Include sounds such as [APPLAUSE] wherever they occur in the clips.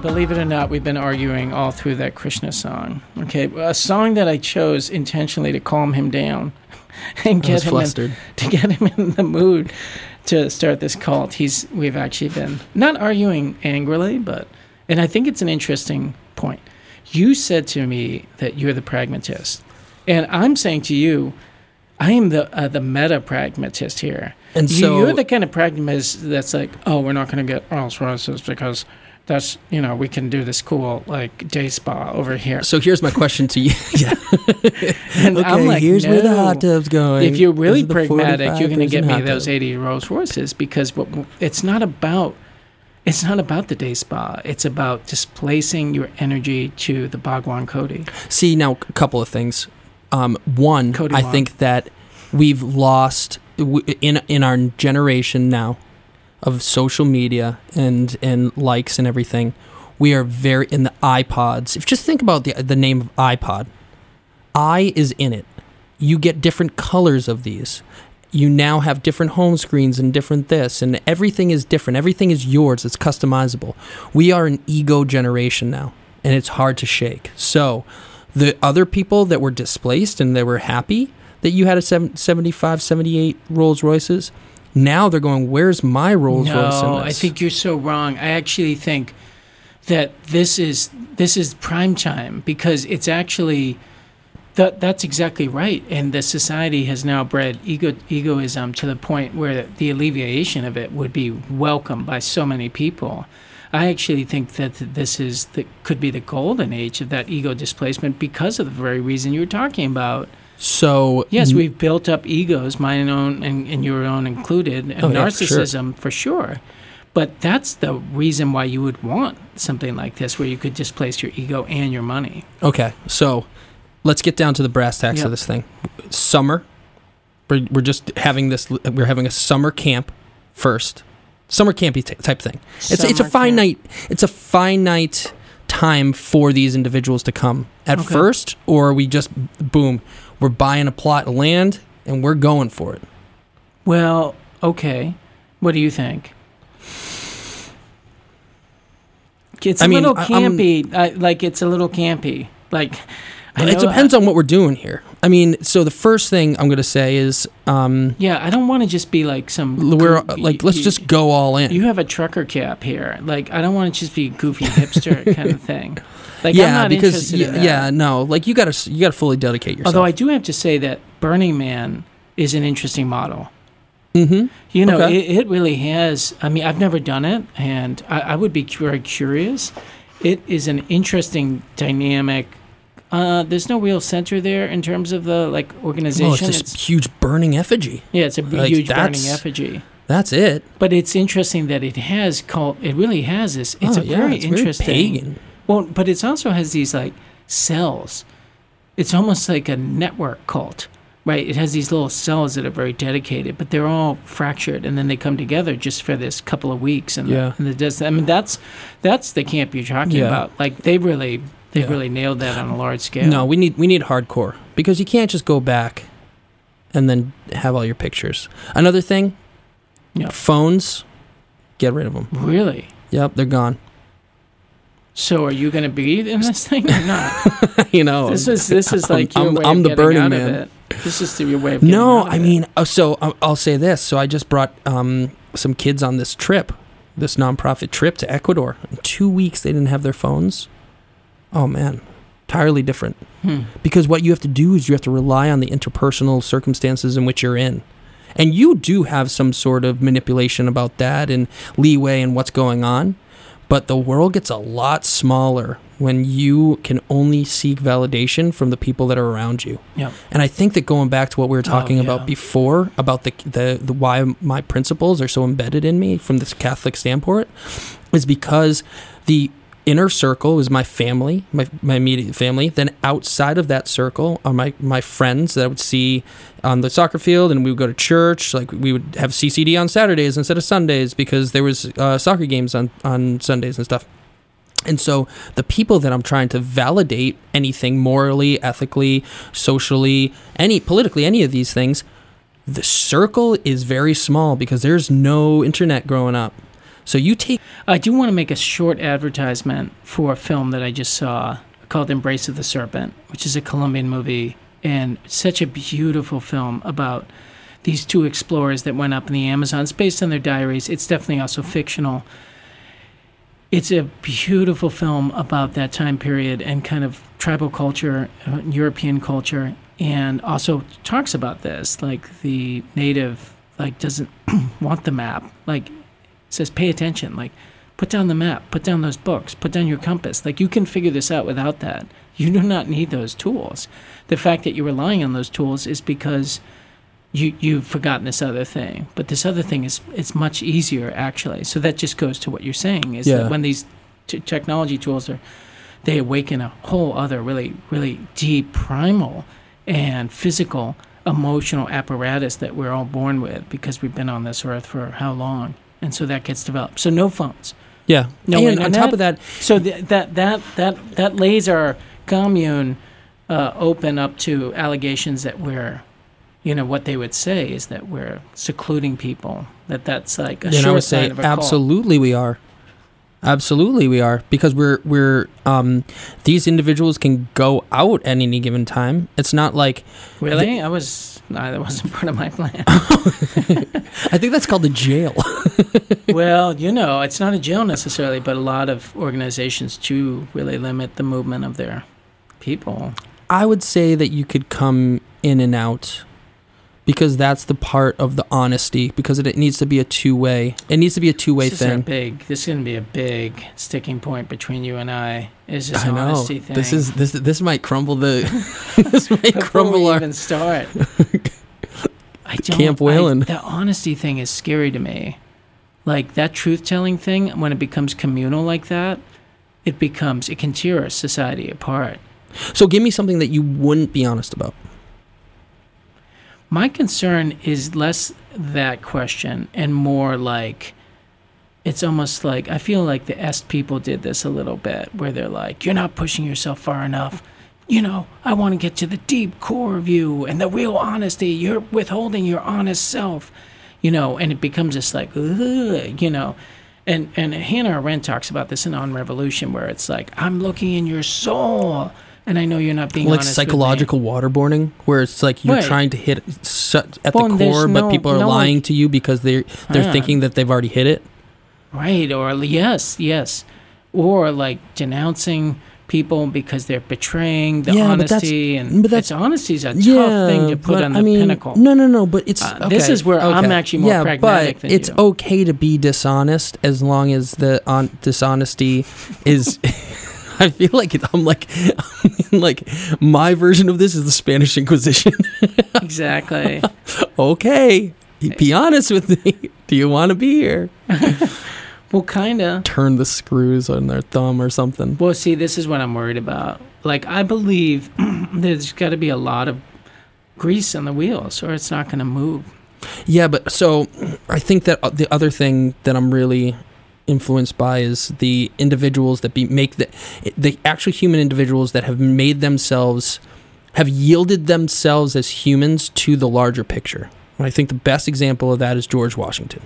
believe it or not, we've been arguing all through that Krishna song. Okay, a song that I chose intentionally to calm him down [LAUGHS] and get him in, [LAUGHS] to get him in the mood to start this cult. He's we've actually been not arguing angrily, but and I think it's an interesting point. You said to me that you're the pragmatist, and I'm saying to you, I am the uh, the meta pragmatist here. And so you're the kind of pragmatist that's like, oh, we're not going to get Rolls Royces because that's you know we can do this cool like day spa over here. so here's my question to you. [LAUGHS] yeah. [LAUGHS] And okay, I'm like, here's where the hot tub's going. If you're really This is the pragmatic, you're going to get me those tub. 80 Rolls Royces because what, it's not about it's not about the day spa. It's about displacing your energy to the Bhagwan Cody. See now, a couple of things. Um, one, Cody I Wong. think that we've lost in in our generation now of social media and and likes and everything. We are very in the iPods. If just think about the the name of iPod, I is in it. You get different colors of these. You now have different home screens and different this, and everything is different. Everything is yours. It's customizable. We are an ego generation now, and it's hard to shake. So, the other people that were displaced and they were happy that you had a seven- 75, 78 Rolls Royces, now they're going, Where's my Rolls Royce? No, I think you're so wrong. I actually think that this is this is prime time because it's actually that that's exactly right. And the society has now bred ego egoism to the point where the alleviation of it would be welcomed by so many people. I actually think that this is the, could be the golden age of that ego displacement because of the very reason you were talking about. So. Yes, we've built up egos, mine own and, and your own included, and Oh, yeah, for sure. narcissism for sure. But that's the reason why you would want something like this, where you could displace your ego and your money. Okay, so let's get down to the brass tacks Yep. of this thing. Summer, we're, we're just having this. We're having a summer camp first, summer campy t- type thing. It's it's a Summer camp. finite. It's a finite time for these individuals to come at Okay. first, or we just boom, we're buying a plot of land and we're going for it. Well, okay. What do you think? It's a I mean, little I- campy. I, like it's a little campy. Like I it depends on what we're doing here. I mean, so the first thing I'm going to say is, um, Yeah, I don't want to just be like some. we're goo- like, let's just go all in. You have a trucker cap here. Like I don't want to just be a goofy hipster [LAUGHS] kind of thing. Like I'm yeah, not because y- yeah, no, like you got to you got to fully dedicate yourself. Although I do have to say that Burning Man is an interesting model. mm-hmm. You know, Okay. it, it really has. I mean, I've never done it, and I, I would be very curious. It is an interesting dynamic. Uh, there's no real center there in terms of the like organization. Oh, it's this It's- huge burning effigy. yeah, it's a like, huge burning effigy. That's it. But it's interesting that it has cult. It really has this. It's Oh, a yeah, very it's interesting. pagan. Well, but it also has these like cells. It's almost like a network cult, right? It has these little cells that are very dedicated, but they're all fractured, and then they come together just for this couple of weeks. And Yeah. the, and the I mean, that's that's the camp you're talking Yeah. about. Like they really they Yeah. really nailed that on a large scale. No, we need we need hardcore because you can't just go back and then have all your pictures. Another thing, Yeah. phones, get rid of them. really. Yep, they're gone. So are you going to be in this thing or not? [LAUGHS] you know, this is this is Oh, I'm- like your I'm- way I'm of the getting Burning out Man. of it. This is your way of getting no, out of I mean, oh, so I'll, I'll say this. So I just brought um, some kids on this trip, this nonprofit trip to Ecuador. In two weeks, they didn't have their phones. Oh man, entirely different. Hmm. because what you have to do is you have to rely on the interpersonal circumstances in which you're in and you do have some sort of manipulation about that and leeway and what's going on but the world gets a lot smaller when you can only seek validation from the people that are around you Yep. and i think that going back to what we were oh, talking yeah. about before about the, the the why my principles are so embedded in me from this catholic standpoint is because the inner circle is my family, my, my immediate family. Then outside of that circle are my, my friends that I would see on the soccer field, and we would go to church. Like we would have CCD on Saturdays instead of Sundays because there was uh, soccer games on on Sundays and stuff. And so the people that I'm trying to validate anything morally, ethically, socially, any politically, any of these things, the circle is very small because there's no internet growing up. So you take I do want to make a short advertisement for a film that I just saw called Embrace of the Serpent, which is a Colombian movie and such a beautiful film about these two explorers that went up in the Amazon. It's based on their diaries. It's definitely also fictional. It's a beautiful film about that time period and kind of tribal culture, uh, European culture, and also talks about this. Like the native, like doesn't [CLEARS THROAT] want the map. Like says, pay attention. Like put down the map, put down those books, put down your compass. Like you can figure this out without that. You do not need those tools. The fact that you're relying on those tools is because you you've forgotten this other thing. But this other thing is it's much easier actually. So that just goes to what you're saying is Yeah. that when these t- technology tools are they awaken a whole other really really deep primal and physical emotional apparatus that we're all born with because we've been on this earth for how long and so that gets developed so no phones yeah. No and on top of that, so th- that that that that lays our commune uh, open up to allegations that we're, you know, what they would say is that we're secluding people. That that's like a then I sure would sign say of a cult. absolutely we are. Absolutely we are because we're we're um these individuals can go out at any given time. It's not like Really, I was no, that wasn't [LAUGHS] part of my plan. [LAUGHS] I think that's called the jail. [LAUGHS] well, you know, it's not a jail necessarily, but a lot of organizations do really limit the movement of their people. I would say that you could come in and out because that's the part of the honesty because it, it needs to be a two-way. It needs to be a is our thing. big. This is going to be a big sticking point between you and I. Is this I know. thing? This is this this might crumble the [LAUGHS] [LAUGHS] this might before crumble we our even start. [LAUGHS] I don't, Camp I- Whalen. the honesty thing is scary to me. Like that truth telling thing, when it becomes communal like that, it becomes it can tear our society apart. So give me something that you wouldn't be honest about. My concern is less that question and more like it's almost like I feel like the S people did this a little bit where they're like, You're not pushing yourself far enough. You know, I want to get to the deep core of you and the real honesty. You're withholding your honest self. You know, and it becomes this like, you know. And and Hannah Arendt talks about this in On Revolution where it's like, I'm looking in your soul and I know you're not being like honest with me." psychological waterboarding where it's like you're Right. trying to hit at Well, the core no- but people are no one- lying to you because they're they're Yeah. thinking that they've already hit it Right, or yes, yes. Or like denouncing people because they're betraying the Yeah, but that's- honesty and but that's- honesty's a tough thing to put on the I mean, pinnacle. no no no but it's Uh, this is where I'm actually more yeah, pragmatic but it's you. okay to be dishonest as long as the on dishonesty is [LAUGHS] I feel like it, I'm like [LAUGHS] like my version of this is the Spanish Inquisition. [LAUGHS] exactly. okay, be honest with me. Do you want to be here? [LAUGHS] well, kind of. Turn the screws on their thumb or something. Well, see, this is what I'm worried about. Like, I believe [CLEARS THROAT] there's got to be a lot of grease on the wheels, or it's not going to move. Yeah, but so I think that uh, the other thing that I'm really influenced by is the individuals that be make the the actual human individuals that have made themselves have yielded themselves as humans to the larger picture. And I think the best example of that is George Washington.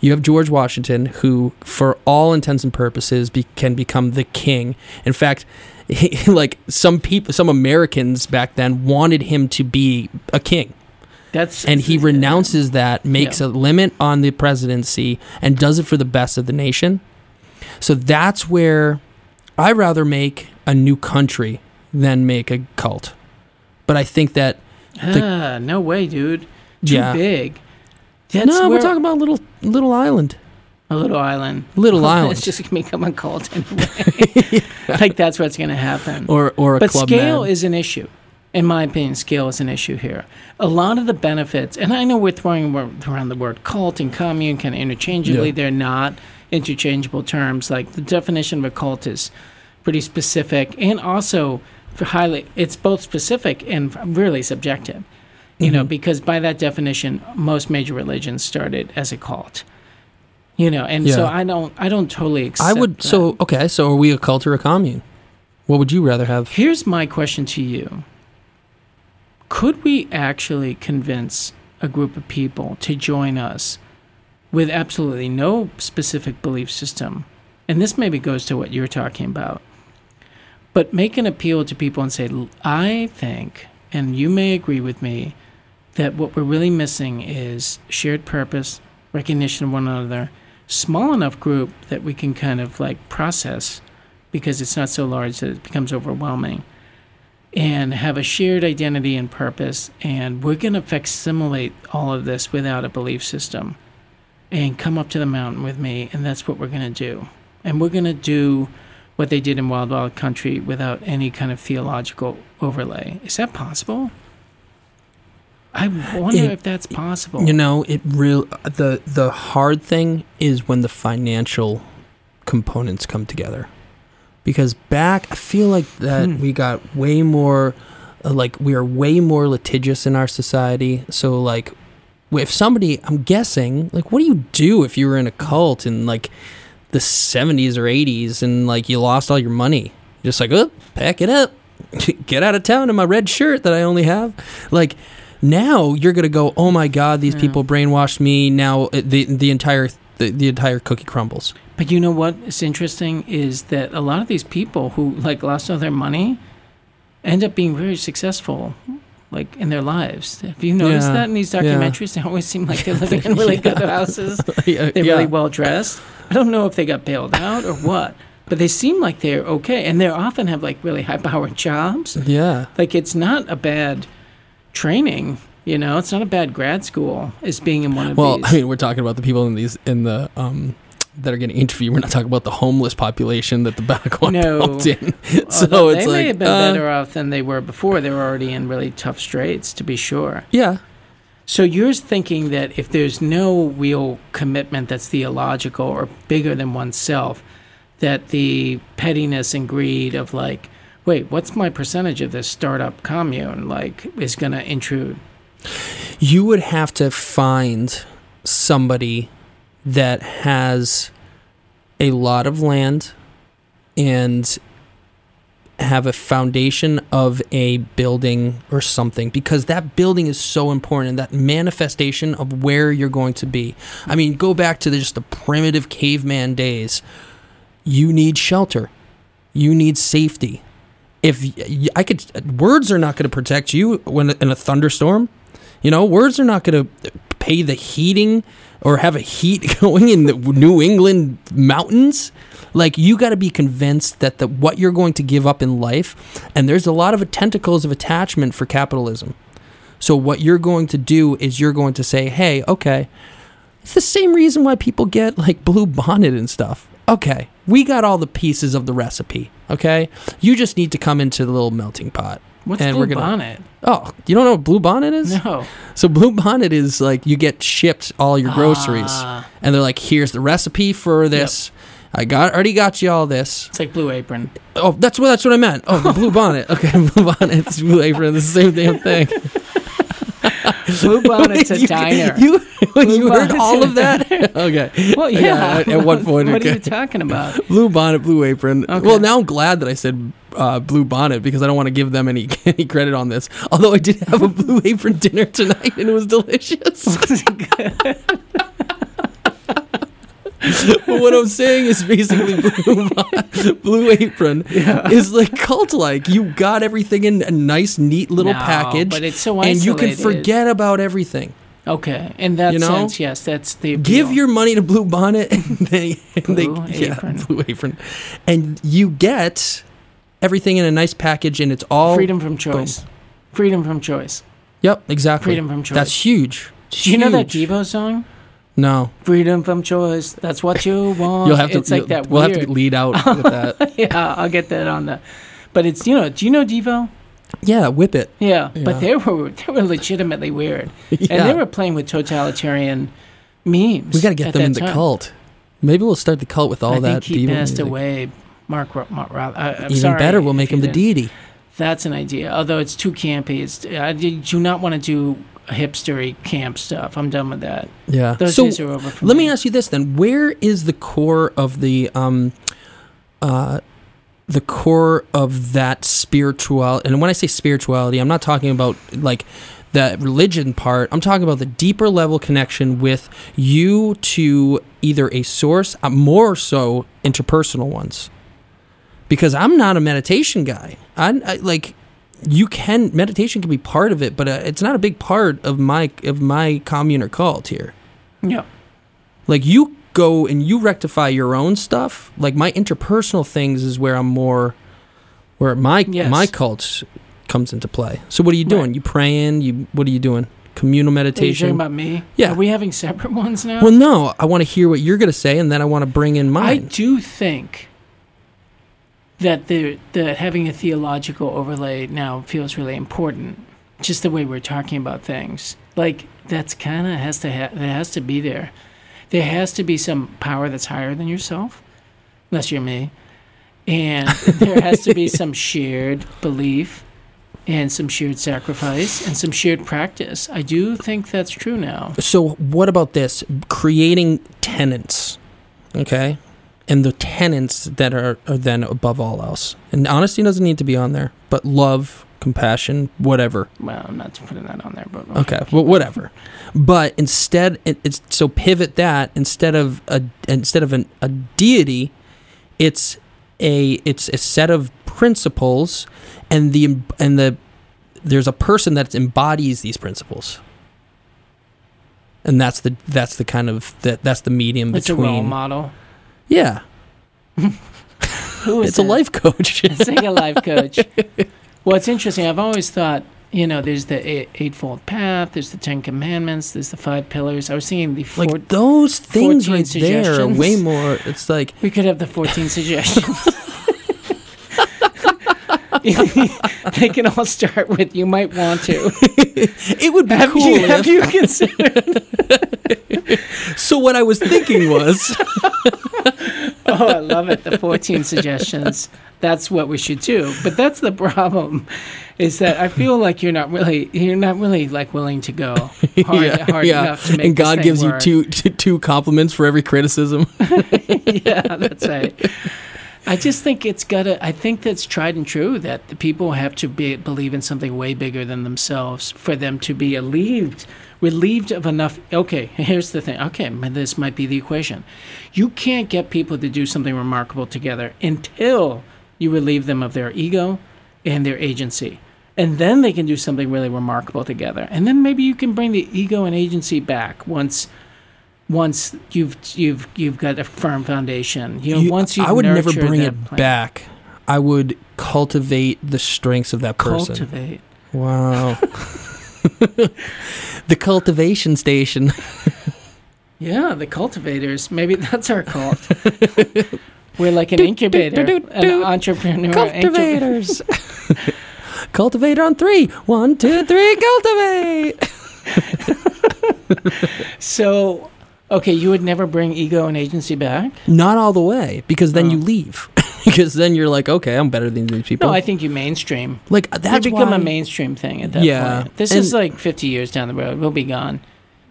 You have George Washington, who, for all intents and purposes, be, can become the king. In fact, [LAUGHS] like some people, some Americans back then wanted him to be a king That's and he renounces that, makes Yeah. a limit on the presidency, and does it for the best of the nation. So that's where I rather make a new country than make a cult. But I think that the- Ah, no way, dude. Too Yeah. big. That's no, we're talking about little little island, a little island. little [LAUGHS] It's island, It's just gonna become a cult [LAUGHS] anyway. [LAUGHS] like that's what's gonna happen. or or a but club scale med. is an issue. In my opinion, scale is an issue here. A lot of the benefits, and I know we're throwing around the word cult and commune kind of interchangeably. Yeah. They're not interchangeable terms. Like the definition of a cult is pretty specific, and also highly, it's both specific and really subjective. You know, Mhm. because by that definition, most major religions started as a cult. You know, and so I don't, I don't totally accept. I would. that. So okay, so are we a cult or a commune? What would you rather have? Here's my question to you Could we actually convince a group of people to join us with absolutely no specific belief system, and this maybe goes to what you're talking about, but make an appeal to people and say, I think, and you may agree with me, that what we're really missing is shared purpose, recognition of one another, small enough group that we can kind of like process because it's not so large that it becomes overwhelming and have a shared identity and purpose and we're going to facsimilate all of this without a belief system and come up to the mountain with me and that's what we're going to do. And we're going to do what they did in wild wild country without any kind of theological overlay. Is that possible? I wonder It- if that's possible. You know, it real the the hard thing is when the financial components come together. Because back, I feel like that Hmm. we got way more, uh, like we are way more litigious in our society. So like, if somebody, I'm guessing, like, what do you do if you were in a cult in like the 70s or 80s and like you lost all your money? Just like, oh, pack it up, [LAUGHS] get out of town in my red shirt that I only have. Like, now you're gonna go, oh my god, these Yeah. people brainwashed me. Now uh, the the entire the, the entire cookie crumbles. But you know what is interesting is that a lot of these people who like lost all their money end up being very successful, like in their lives. Have you noticed Yeah, that in these yeah. documentaries? They always seem like they're [LAUGHS] living in really good houses. [LAUGHS] yeah, They're really well dressed. I don't know if they got bailed out or what, but they seem like they're okay, and they often have like really high powered jobs. yeah. Like it's not a bad training. You know, it's not a bad grad school. Is being in one of Well, these. Well, I mean, we're talking about the people in these in the um that are getting interviewed. We're not talking about the homeless population that the Bhagwan No. pumped in. [LAUGHS] so Although it's they like may have been uh, better off than they were before. They were already in really tough straits, to be sure. Yeah, So you're thinking that if there's no real commitment that's theological or bigger than oneself, that the pettiness and greed of like, wait, what's my percentage of this startup commune like is going to intrude? you would have to find somebody that has a lot of land and have a foundation of a building or something because that building is so important and that manifestation of where you're going to be. I mean go back to the, just the primitive caveman days. You need shelter. You need safety. If i could words are not going to protect you when in a thunderstorm. You know, words are not going to pay the heating or have a heat [LAUGHS] going in the New England mountains. Like you got to be convinced that the what you're going to give up in life, and there's a lot of tentacles of attachment for capitalism. So what you're going to do is you're going to say, "Hey, okay, it's the same reason why people get like blue bonnet and stuff. Okay, we got all the pieces of the recipe. Okay, you just need to come into the little melting pot. What's And blue gonna- bonnet? Oh, you don't know what blue bonnet is? No. So Blue Bonnet is like you get shipped all your groceries, Ah, and they're like, "Here's the recipe for this. I got already got you all this." it's like Blue Apron. Oh, that's what that's what I meant. Oh, the [LAUGHS] Blue Bonnet. Okay, [LAUGHS] Blue Bonnet, it's Blue Apron, it's the same damn thing. [LAUGHS] Blue Bonnet's a you, diner. You you heard all of that? okay. well, Okay, yeah. at- at one point, what are you talking about? Blue Bonnet, Blue Apron. Okay. Well, now I'm glad that I said uh, Blue Bonnet because I don't want to give them any [LAUGHS] any credit on this. Although I did have a Blue [LAUGHS] Apron dinner tonight and it was delicious. [LAUGHS] but what I'm saying is basically Blue, Blue Apron is like cult like. You got everything in a nice, neat little No, package, but it's so and you can forget about everything. Okay, in that You know? sense, yes, that's the Give your money to Blue Bonnet, and they, and Blue they yeah, Blue Apron, and you get everything in a nice package, and it's all freedom from choice. Freedom from choice. Yep, exactly. Freedom from choice. That's huge. Do you know that Devo song? No, Freedom from choice. That's what you [LAUGHS] want. you'll have to. It's like that. We'll weird. have to lead out [LAUGHS] with that. yeah, I'll get that on the. But it's you know. Do you know Devo? Yeah, whip it. Yeah, Yeah. but they were they were legitimately weird, yeah. [LAUGHS] and they were playing with totalitarian memes. we got to get them in the time. cult. Maybe we'll start the cult with all I that. think he Devo passed music. away. Mark, Mark, Ro- I, Even sorry better, we'll make him the deity. That's an idea. Although it's too campy. It's I do not want to do hipstery camp stuff. I'm done with that. Yeah. Those so days are over for let me. me ask you this then: Where is the core of the um, uh, the core of that spirituality? And when I say spirituality, I'm not talking about like the religion part. I'm talking about the deeper level connection with you to either a source, uh, more so interpersonal ones. Because I'm not a meditation guy. I, I like you can meditation can be part of it, but uh, it's not a big part of my of my commune or cult here. Yeah. Like you go and you rectify your own stuff. Like my interpersonal things is where I'm more, where my Yes. my cult comes into play. So what are you doing? Right. You praying? You what are you doing? Communal Are you talking meditation? about me? Yeah. Are we having separate [LAUGHS] ones now? Well, no. I want to hear what you're going to say, and then I want to bring in mine. I do think that the the having a theological overlay now feels really important. Just the way we're talking about things, like that's kind of has to ha- that has to be there. There has to be some power that's higher than yourself, unless you're me, and there has to be some [LAUGHS] shared belief and some shared sacrifice and some shared practice. I do think that's true now. so what about this? Creating tenants, okay, and the tenants that are, are then above all else. And honesty doesn't need to be on there, but love, compassion, whatever. Well, I'm not putting that on there, but Okay, well, whatever. But instead, it, it's so pivot that instead of a instead of an, a deity, it's a it's a set of principles, and the and the there's a person that embodies these principles, and that's the that's the kind of that that's the medium It's a role between model. Yeah. [LAUGHS] Who is It's a that? life coach. [LAUGHS] It's like a life coach. well, it's interesting. I've always thought, you know, there's the eight, eightfold path, there's the Ten Commandments, there's the five pillars. I was seeing the four. like those things 14 right there are way more. It's like we could have the 14 [LAUGHS] suggestions. they can all start with "you might want to." it would be Have cool. you, if- have you considered? so what I was thinking was. Oh, I love it. The 14 suggestions. That's what we should do. But that's the problem, is that I feel like you're not really, you're not really like willing to go [LAUGHS] hard, yeah, hard enough to make and God gives work. you two, two two compliments for every criticism. [LAUGHS] [LAUGHS] yeah, that's right. I just think it's gotta. I think that's tried and true that the people have to be believe in something way bigger than themselves for them to be relieved, relieved of enough. Okay, [LAUGHS] here's the thing. Okay, this might be the equation. You can't get people to do something remarkable together until you relieve them of their ego and their agency. And then they can do something really remarkable together. And then maybe you can bring the ego and agency back once once you've you've you've got a firm foundation. You know, You- once you I would never bring it plan- back. I would cultivate the strengths of that person. Cultivate. Wow. [LAUGHS] [LAUGHS] the cultivation station. Yeah, the cultivators. Maybe that's our cult. [LAUGHS] We're like an incubator, an entrepreneur. Cultivators. [LAUGHS] Cultivate on three. One, two, three, cultivate. So, okay, you would never bring ego and agency back. Not all the way, because then Oh. you leave. [LAUGHS] because then you're like, okay, I'm better than these people. No, I think you mainstream. like that's you become why, a mainstream thing at that Yeah, point. This and- is like 50 years down the road. We'll be gone.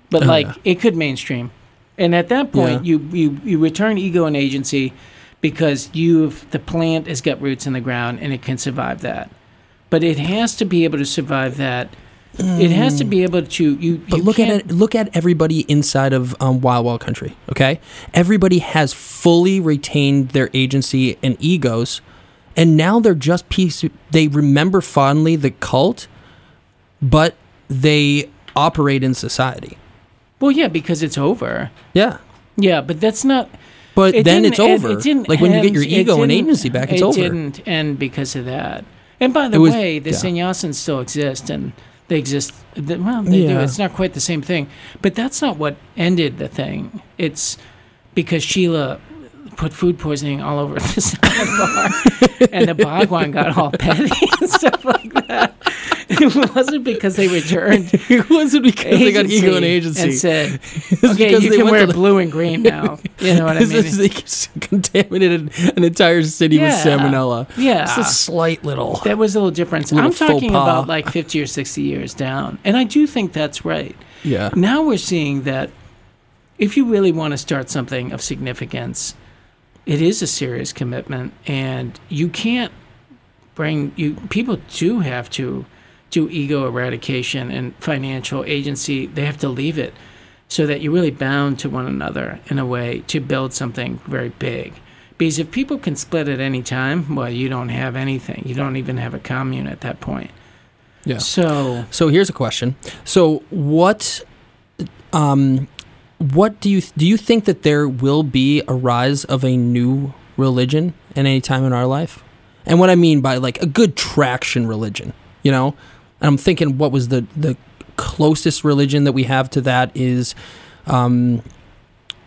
But Oh, like yeah. it could mainstream. And at that point you, you you return ego and agency because you've the plant has got roots in the ground and it can survive that. But it has to be able to survive that. It has to be able to you. But you look at it. Look at everybody inside of um, Wild Wild Country. Okay, everybody has fully retained their agency and egos, and now they're just piece. They remember fondly the cult, but they operate in society. Well, yeah, because it's over. Yeah, Yeah, but that's not but It then it's over. it didn't like when you get your ego and agency back, it's it over. didn't end because of that. And by the It was- way, the yeah. sannyasins still exist, and they exist. Well, they do. It's not quite the same thing, but that's not what ended the thing. It's because Sheila put food poisoning all over [LAUGHS] the bar, and the Bhagwan got all petty [LAUGHS] and stuff like that. [LAUGHS] It wasn't because they returned [LAUGHS] it wasn't because they got ego and agency. and said, [LAUGHS] It's "Okay, because you they can wear the- blue and green now." You know what I mean? they contaminated an entire city with salmonella. yeah, It's a slight little. That was a little difference. Little I'm talking pas. about like 50 or 60 years down. And I do think that's right. Yeah. Now we're seeing that if you really want to start something of significance, it is a serious commitment and you can't bring you people do have to do ego eradication and financial agency, they have to leave it so that you're really bound to one another in a way to build something very big. Because if people can split at any time, well, you don't have anything. You don't even have a commune at that point. Yeah. So, So here's a question. So what, um, what do you do? You think that there will be a rise of a new religion at any time in our life? And what I mean by like a good traction religion, you know, and I'm thinking what was the the closest religion that we have to that is, um,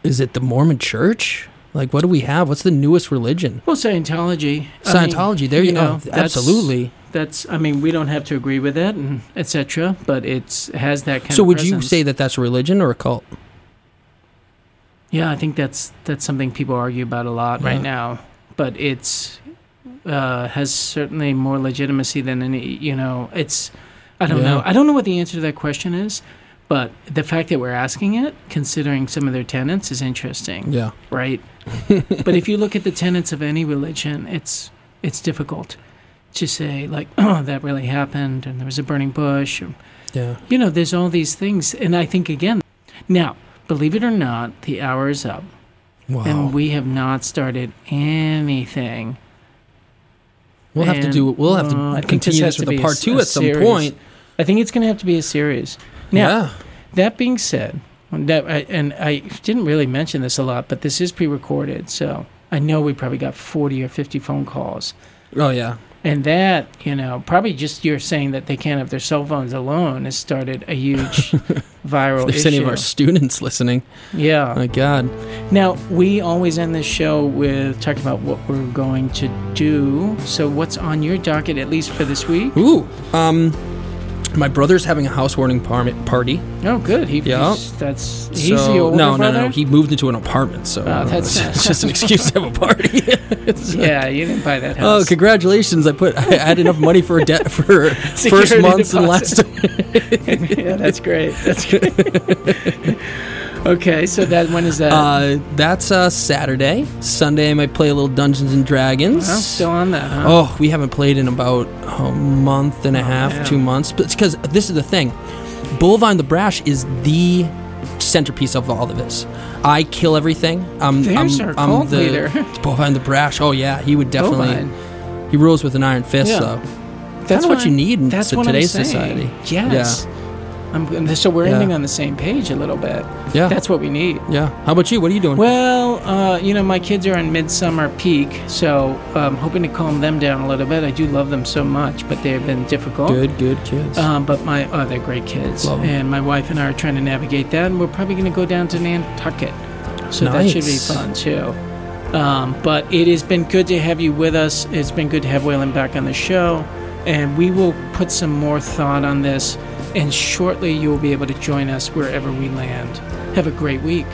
is it the Mormon Church? Like, what do we have? What's the newest religion? well, Scientology. I mean, Scientology. there you, know, go. Absolutely. That's. I mean, we don't have to agree with it, and etc. But it's it has that kind So would you say that that's a religion or a cult? Yeah, I think that's that's something people argue about a lot Yeah. right now. But it's uh, has certainly more legitimacy than any. You know, it's. I don't know. I don't know what the answer to that question is, but the fact that we're asking it, considering some of their tenets, is interesting, Yeah. right? [LAUGHS] but if you look at the tenets of any religion, it's it's difficult to say like, [CLEARS THROAT] oh, that really happened, and there was a burning bush, or Yeah. you know, there's all these things. And I think, again, now, believe it or not, the hour is up. Wow. And we have not started anything. We'll have to do. We'll have uh, to this continue this with a be a part two a at some point. I think it's going to have to be a series. Now, yeah. that being said, that I, and I didn't really mention this a lot, but this is pre-recorded, so I know we probably got 40 or 50 phone calls. Oh yeah. And that, you know, probably just you're saying that they can't have their cell phones alone has started a huge [LAUGHS] viral If there's issue. any of our students listening, yeah. my God. Now, we always end this show with talking about what we're going to do. So, what's on your docket, at least for this week? Ooh. Um, my brother's having a housewarming par- party. Oh, good. He, Yeah. he's, that's he's so, the older no, brother. no, no. He moved into an apartment, so Oh, uh, that's- it's [LAUGHS] just an excuse to have a party. [LAUGHS] Yeah, you didn't buy that house. Oh, congratulations! I put I had enough money for a debt [LAUGHS] for first months and last. yeah, that's great. That's great. Okay, so that when is that? Uh, that's uh, Saturday. Sunday, I might play a little Dungeons and Dragons. well, still on that, huh? Oh, we haven't played in about a month and a Oh, half, man. two months. But it's because this is the thing. Bullvine the Brash is the centerpiece of all of this. I kill everything. I'm, There's I'm, our I'm cult the leader. [LAUGHS] Bullvine the Brash. Oh yeah, he would definitely. Bovine. He rules with an iron fist, Yeah. though. That's, what I- you need in That's today's society. Yes. I'm, so we're Yeah. ending on the same page a little bit. Yeah, That's what we need. yeah. How about you? What are you doing? Well, uh, you know, my kids are in midsummer peak, so I'm hoping to calm them down a little bit. I do love them so much, but they've been difficult. good, good kids. Um, but my oh, they're great kids, and my wife and I are trying to navigate that, and we're probably going to go down to Nantucket, so that should be fun too. Um, but it has been good to have you with us. It's been good to have Whalen back on the show, and we will put some more thought on this. And shortly, you will be able to join us wherever we land. Have a great week.